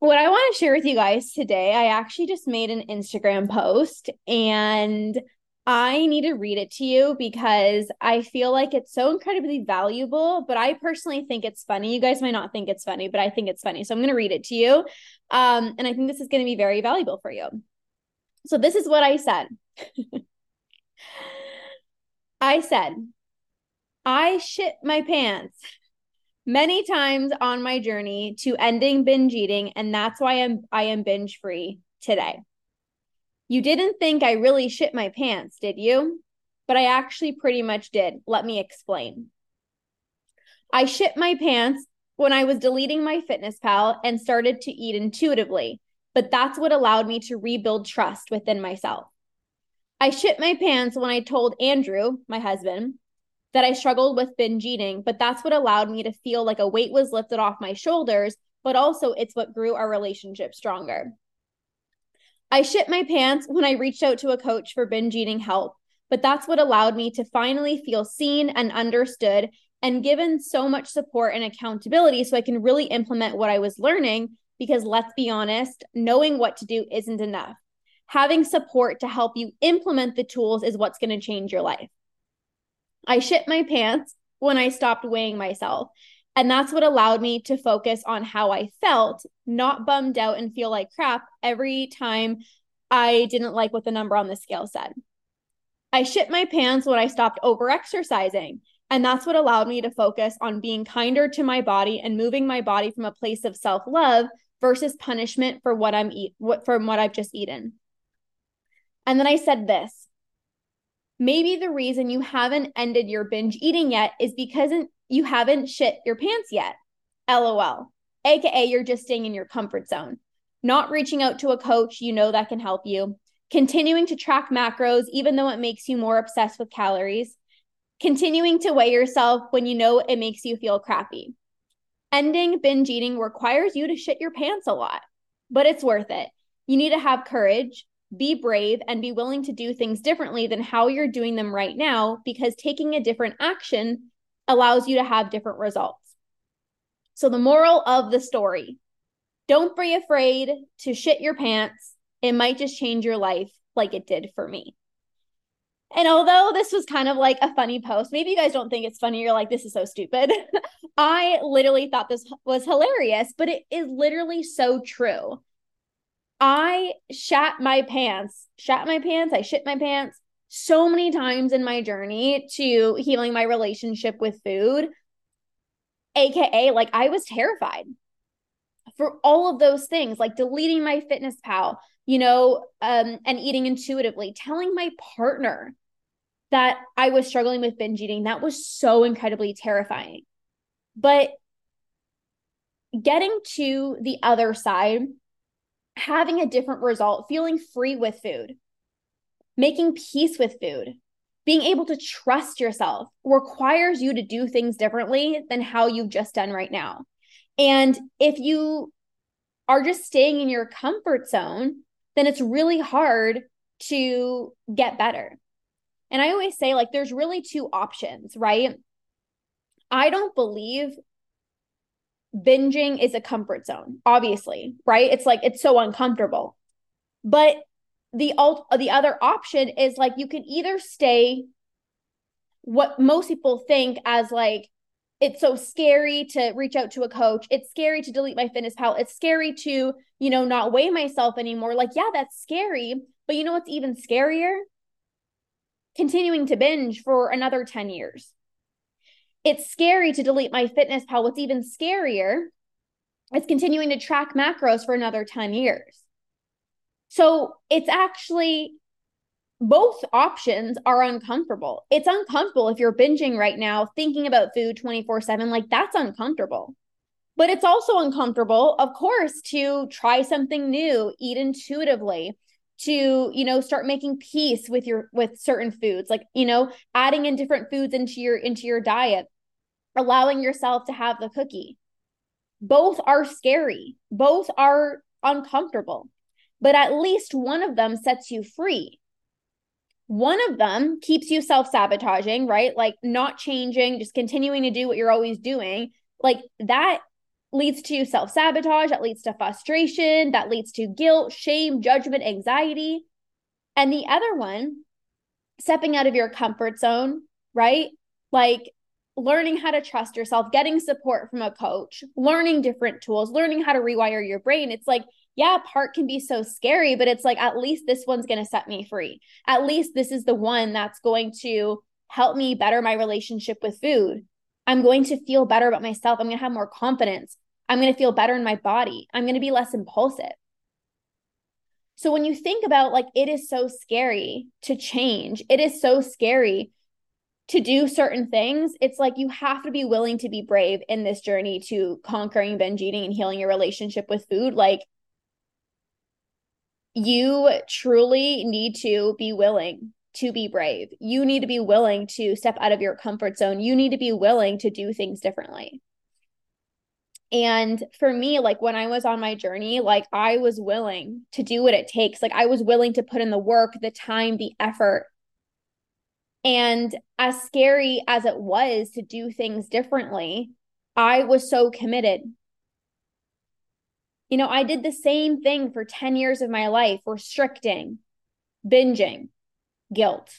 what I want to share with you guys today, I actually just made an Instagram post and I need to read it to you because I feel like it's so incredibly valuable, but I personally think it's funny. You guys might not think it's funny, but I think it's funny. So I'm going to read it to you. Um, and I think this is going to be very valuable for you. So this is what I said. I said, I shit my pants many times on my journey to ending binge eating and that's why I'm I am binge free today. You didn't think I really shit my pants, did you? But I actually pretty much did. Let me explain. I shit my pants when I was deleting MyFitnessPal and started to eat intuitively, but that's what allowed me to rebuild trust within myself. I shit my pants when I told Andrew, my husband, that I struggled with binge eating, but that's what allowed me to feel like a weight was lifted off my shoulders, but also it's what grew our relationship stronger. I shit my pants when I reached out to a coach for binge eating help, but that's what allowed me to finally feel seen and understood and given so much support and accountability so I can really implement what I was learning. Because let's be honest, knowing what to do isn't enough. Having support to help you implement the tools is what's going to change your life. I shit my pants when I stopped weighing myself. And that's what allowed me to focus on how I felt, not bummed out and feel like crap every time I didn't like what the number on the scale said. I shit my pants when I stopped over exercising. And that's what allowed me to focus on being kinder to my body and moving my body from a place of self love versus punishment for what I'm eat what from what I've just eaten. And then I said this maybe the reason you haven't ended your binge eating yet is because you haven't shit your pants yet. LOL. AKA, you're just staying in your comfort zone, not reaching out to a coach you know that can help you, continuing to track macros, even though it makes you more obsessed with calories, continuing to weigh yourself when you know it makes you feel crappy. Ending binge eating requires you to shit your pants a lot, but it's worth it. You need to have courage, be brave and be willing to do things differently than how you're doing them right now because taking a different action allows you to have different results. So, the moral of the story don't be afraid to shit your pants. It might just change your life like it did for me. And although this was kind of like a funny post, maybe you guys don't think it's funny. You're like, this is so stupid. I literally thought this was hilarious, but it is literally so true. I shat my pants, shat my pants, I shit my pants so many times in my journey to healing my relationship with food. AKA, like I was terrified for all of those things, like deleting MyFitnessPal, you know, um, and eating intuitively, telling my partner that I was struggling with binge eating. That was so incredibly terrifying. But getting to the other side having a different result, feeling free with food, making peace with food, being able to trust yourself requires you to do things differently than how you've just done right now. And if you are just staying in your comfort zone, then it's really hard to get better. And I always say, like, there's really two options, right? I don't believe binging is a comfort zone, obviously, right? It's like it's so uncomfortable. But the alt the other option is like you can either stay what most people think as like it's so scary to reach out to a coach. It's scary to delete MyFitnessPal. It's scary to, you know, not weigh myself anymore. Like, yeah, that's scary. But you know what's even scarier? Continuing to binge for another 10 years it's scary to delete MyFitnessPal. What's even scarier is continuing to track macros for another 10 years. So it's actually both options are uncomfortable. It's uncomfortable if you're binging right now, thinking about food 24 7, like that's uncomfortable. But it's also uncomfortable, of course, to try something new, eat intuitively, to you know start making peace with your with certain foods like you know adding in different foods into your into your diet allowing yourself to have the cookie. Both are scary. Both are uncomfortable. But at least one of them sets you free. One of them keeps you self-sabotaging right? Like not changing just continuing to do what you're always doing. Like that leads to self sabotage, that leads to frustration, that leads to guilt, shame, judgment, anxiety. And the other one, stepping out of your comfort zone, right? Like learning how to trust yourself, getting support from a coach, learning different tools, learning how to rewire your brain. It's like, yeah, part can be so scary, but it's like, at least this one's going to set me free. At least this is the one that's going to help me better my relationship with food. I'm going to feel better about myself. I'm going to have more confidence. I'm going to feel better in my body. I'm going to be less impulsive. So when you think about like it is so scary to change, it is so scary to do certain things, it's like you have to be willing to be brave in this journey to conquering binge eating and healing your relationship with food. Like you truly need to be willing to be brave. You need to be willing to step out of your comfort zone. You need to be willing to do things differently. And for me, like when I was on my journey, like I was willing to do what it takes. Like I was willing to put in the work, the time, the effort. And as scary as it was to do things differently, I was so committed. You know, I did the same thing for 10 years of my life, restricting, binging, guilt,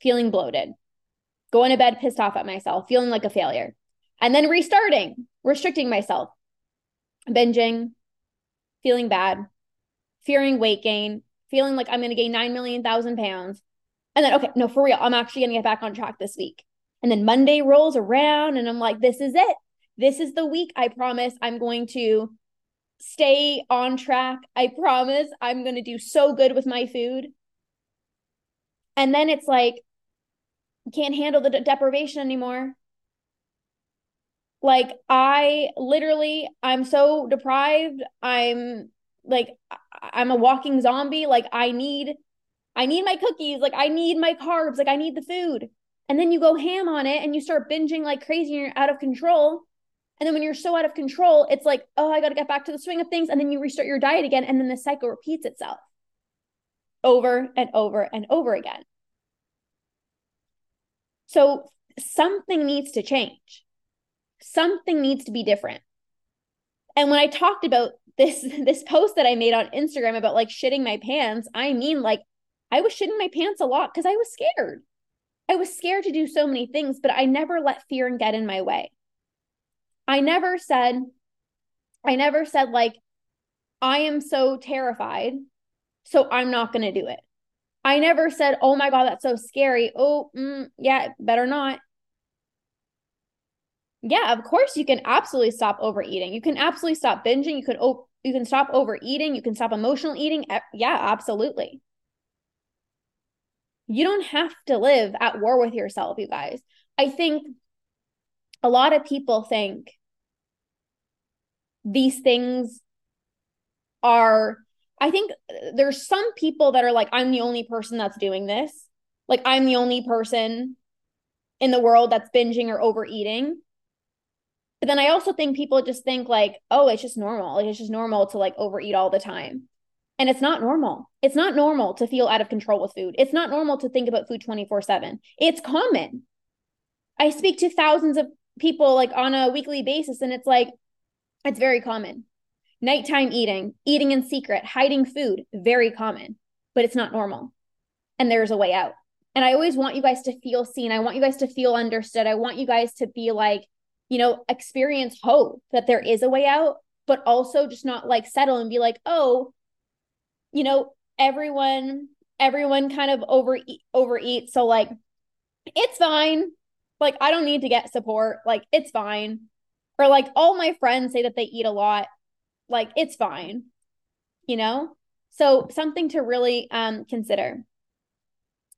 feeling bloated, going to bed pissed off at myself, feeling like a failure and then restarting, restricting myself, binging, feeling bad, fearing weight gain, feeling like I'm going to gain 9 million thousand pounds. And then, okay, no, for real, I'm actually going to get back on track this week. And then Monday rolls around and I'm like, this is it. This is the week. I promise I'm going to stay on track. I promise I'm going to do so good with my food. And then it's like, can't handle the de- deprivation anymore. Like I literally I'm so deprived. I'm like I'm a walking zombie. Like I need I need my cookies, like I need my carbs, like I need the food. And then you go ham on it and you start binging like crazy and you're out of control. And then when you're so out of control, it's like, oh, I got to get back to the swing of things. And then you restart your diet again. And then the cycle repeats itself over and over and over again. So something needs to change something needs to be different. And when I talked about this this post that I made on Instagram about like shitting my pants, I mean like I was shitting my pants a lot because I was scared. I was scared to do so many things, but I never let fear and get in my way. I never said, I never said, like, I am so terrified, so I'm not going to do it. I never said, oh my God, that's so scary. Oh, mm, yeah, better not. Yeah, of course you can absolutely stop overeating. You can absolutely stop binging. You can oh, you can stop overeating. You can stop emotional eating. Yeah, absolutely. You don't have to live at war with yourself, you guys. I think a lot of people think these things are I think uh, there's some people that are like I'm the only person that's doing this. Like I'm the only person in the world that's binging or overeating. But then I also think people just think like, oh, it's just normal. Like it's just normal to like overeat all the time. And it's not normal. It's not normal to feel out of control with food. It's not normal to think about food 24 7. It's common. I speak to thousands of people like on a weekly basis, and it's like, it's very common. Nighttime eating, eating in secret, hiding food, very common, but it's not normal. And there's a way out. And I always want you guys to feel seen. I want you guys to feel understood. I want you guys to be like, you know, experience hope that there is a way out, but also just not like settle and be like, oh, you know, everyone, everyone kind of overeat, overeat. So like, it's fine. Like, I don't need to get support. Like, it's fine. Or like all my friends say that they eat a lot. Like, it's fine. You know? So something to really um consider.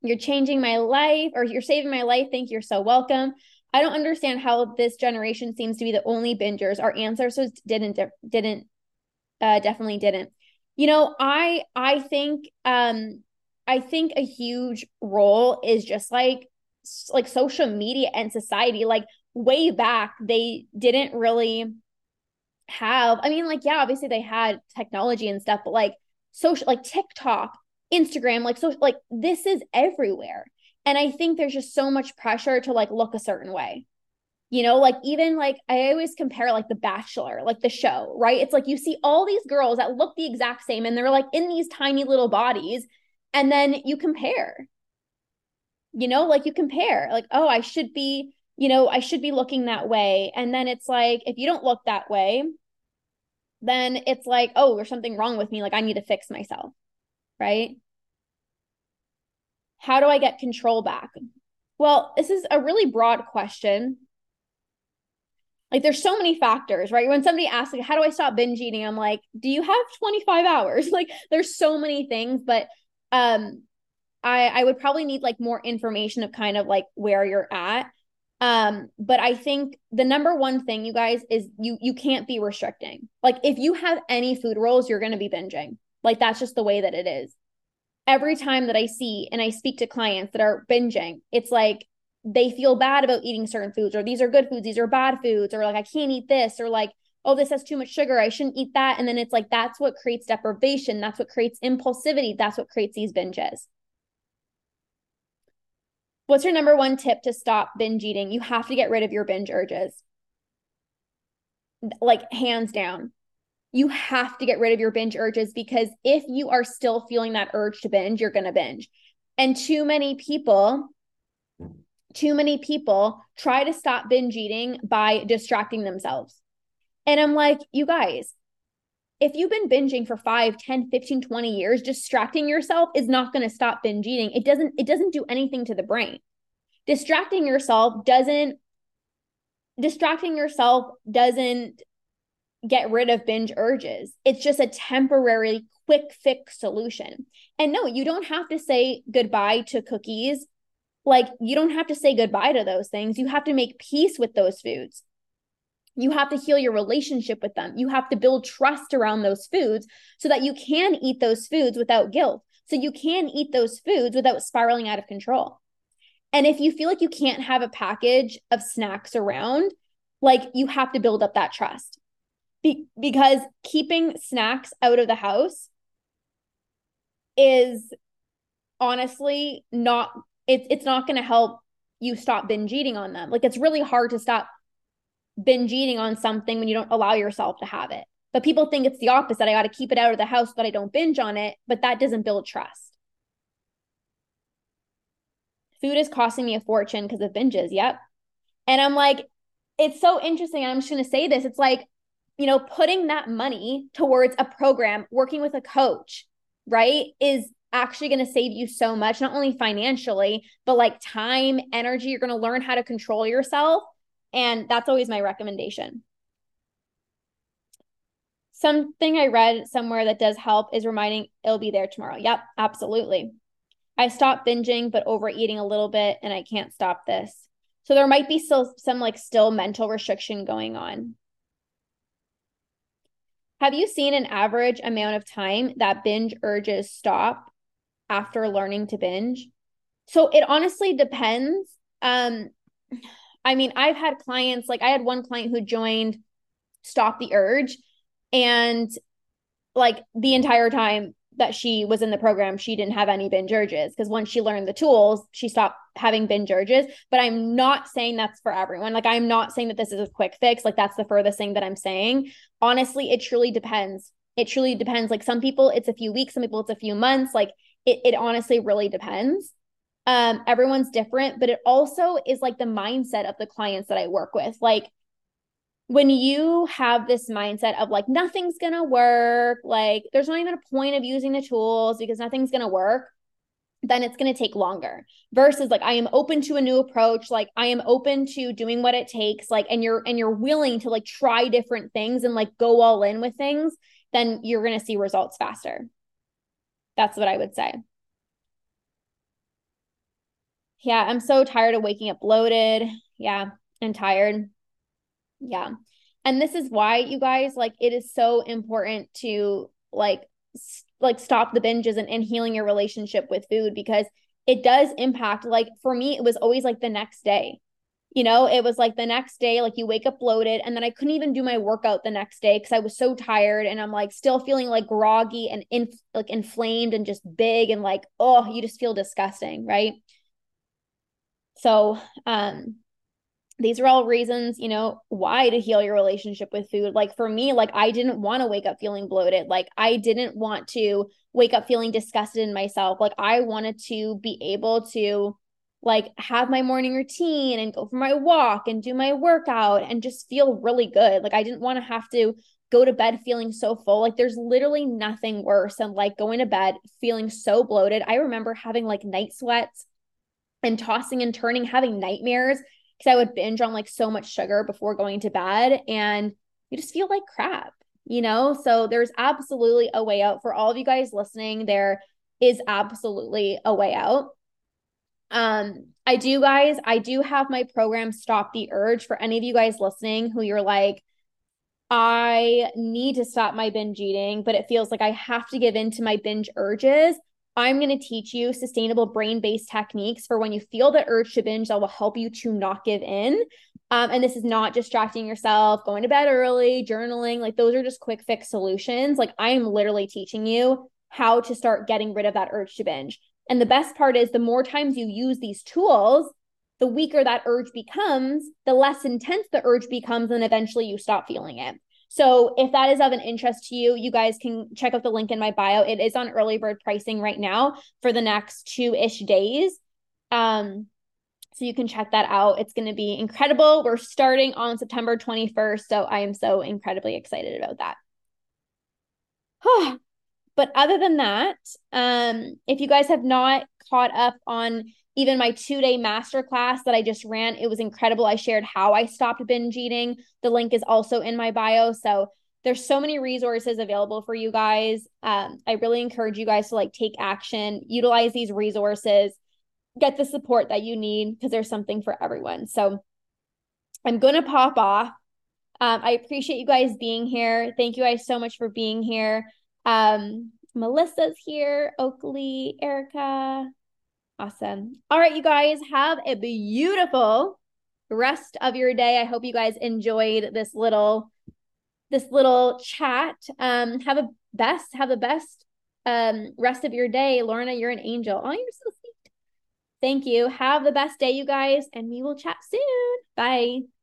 You're changing my life or you're saving my life. Thank you. You're so welcome. I don't understand how this generation seems to be the only bingers. Our ancestors didn't didn't uh, definitely didn't. You know, I I think um I think a huge role is just like like social media and society like way back they didn't really have I mean like yeah obviously they had technology and stuff but like social like TikTok Instagram like social like this is everywhere. And I think there's just so much pressure to like look a certain way. You know like even like i always compare like the bachelor like the show right? It's like you see all these girls that look the exact same and they're like in these tiny little bodies and then you compare. You know like you compare like oh i should be you know i should be looking that way and then it's like if you don't look that way then it's like oh there's something wrong with me like i need to fix myself right how do i get control back well this is a really broad question like there's so many factors, right? When somebody asks like how do I stop binge eating? I'm like, do you have 25 hours? Like there's so many things, but um I I would probably need like more information of kind of like where you're at. Um but I think the number one thing you guys is you you can't be restricting. Like if you have any food rules, you're going to be binging. Like that's just the way that it is. Every time that I see and I speak to clients that are binging, it's like they feel bad about eating certain foods or these are good foods these are bad foods or like i can't eat this or like oh this has too much sugar i shouldn't eat that and then it's like that's what creates deprivation that's what creates impulsivity that's what creates these binges what's your number one tip to stop binge eating? You have to get rid of your binge urges. Like hands down. You have to get rid of your binge urges because if you are still feeling that urge to binge you're going to binge. And too many people too many people try to stop binge eating by distracting themselves. And I'm like, you guys, if you've been binging for 5, 10, 15, 20 years, distracting yourself is not going to stop binge eating. It doesn't it doesn't do anything to the brain. Distracting yourself doesn't distracting yourself doesn't get rid of binge urges. It's just a temporary quick fix solution. And no, you don't have to say goodbye to cookies like you don't have to say goodbye to those things. You have to make peace with those foods. You have to heal your relationship with them. You have to build trust around those foods so that you can eat those foods without guilt. So you can eat those foods without spiraling out of control. And if you feel like you can't have a package of snacks around, like you have to build up that trust. Be- because keeping snacks out of the house is honestly not it's it's not going to help you stop binge eating on them. Like it's really hard to stop binge eating on something when you don't allow yourself to have it. But people think it's the opposite. I got to keep it out of the house so that I don't binge on it, but that doesn't build trust. Food is costing me a fortune because of binges. Yep. And I'm like, it's so interesting. I'm just going to say this. It's like, you know, putting that money towards a program, working with a coach, right, is actually going to save you so much, not only financially, but like time, energy. You're going to learn how to control yourself. And that's always my recommendation. Something I read somewhere that does help is reminding it'll be there tomorrow. Yep, absolutely. I stopped binging, but overeating a little bit, and I can't stop this. So there might be still some like still mental restriction going on. Have you seen an average amount of time that binge urges stop after learning to binge? So it honestly depends. Um, I mean, I've had clients, like I had one client who joined Stop the Urge, and like the entire time that she was in the program, she didn't have any binge urges because once she learned the tools, she stopped having binge urges. But I'm not saying that's for everyone. Like, I'm not saying that this is a quick fix. Like, that's the furthest thing that I'm saying. Honestly, it truly depends. It truly depends. Like, some people, it's a few weeks, some people, it's a few months. Like, it, it honestly really depends. Um, everyone's different, but it also is like the mindset of the clients that I work with. Like when you have this mindset of like nothing's gonna work, like there's not even a point of using the tools because nothing's gonna work. then it's to take longer versus like i am open to a new approach like i am open to doing what it takes like and you're and you're willing to like try different things and like go all in with things then you're to see results faster that's what i would say yeah i'm so tired of waking up bloated. Yeah and tired. Yeah. And this is why you guys like it is so important to like like stop the binges and, and healing your relationship with food because it does impact like for me it was always like the next day. You know it was like the next day like you wake up bloated and then i couldn't even do my workout the next day because i was so tired and i'm like still feeling like groggy and in, like inflamed and just big and like oh you just feel disgusting right so um these are all reasons, you know, why to heal your relationship with food. Like for me, like I didn't want to wake up feeling bloated. Like I didn't want to wake up feeling disgusted in myself. Like I wanted to be able to like have my morning routine and go for my walk and do my workout and just feel really good. Like I didn't want to have to go to bed feeling so full. Like there's literally nothing worse than like going to bed feeling so bloated. I remember having like night sweats and tossing and turning, having nightmares because I would binge on like so much sugar before going to bed and you just feel like crap, you know? So there's absolutely a way out for all of you guys listening. There is absolutely a way out. Um, I do, guys, I do have my program Stop the Urge for any of you guys listening who you're like, I need to stop my binge eating, but it feels like I have to give in to my binge urges. I'm going to teach you sustainable brain based techniques for when you feel the urge to binge that will help you to not give in. Um, and this is not distracting yourself, going to bed early, journaling. Like those are just quick fix solutions. Like I am literally teaching you how to start getting rid of that urge to binge. And the best part is the more times you use these tools, the weaker that urge becomes, the less intense the urge becomes, and eventually you stop feeling it. So if that is of an interest to you, you guys can check out the link in my bio. It is on early bird pricing right now for the next two ish days. Um, so you can check that out. It's going to be incredible. We're starting on September 21st. So I am so incredibly excited about that. but other than that, um, if you guys have not caught up on even my two day masterclass that I just ran, it was incredible. I shared how I stopped binge eating. The link is also in my bio. So there's so many resources available for you guys. Um, I really encourage you guys to like take action, utilize these resources, get the support that you need because there's something for everyone. So I'm going to pop off. Um, I appreciate you guys being here. Thank you guys so much for being here. Um, Melissa's here, Oakley, Erica, Awesome. All right, you guys have a beautiful rest of your day. I hope you guys enjoyed this little this little chat. Um have a best have the best um rest of your day. Lorna, you're an angel. Oh, you're so sweet. Thank you. Have the best day, you guys, and we will chat soon. Bye.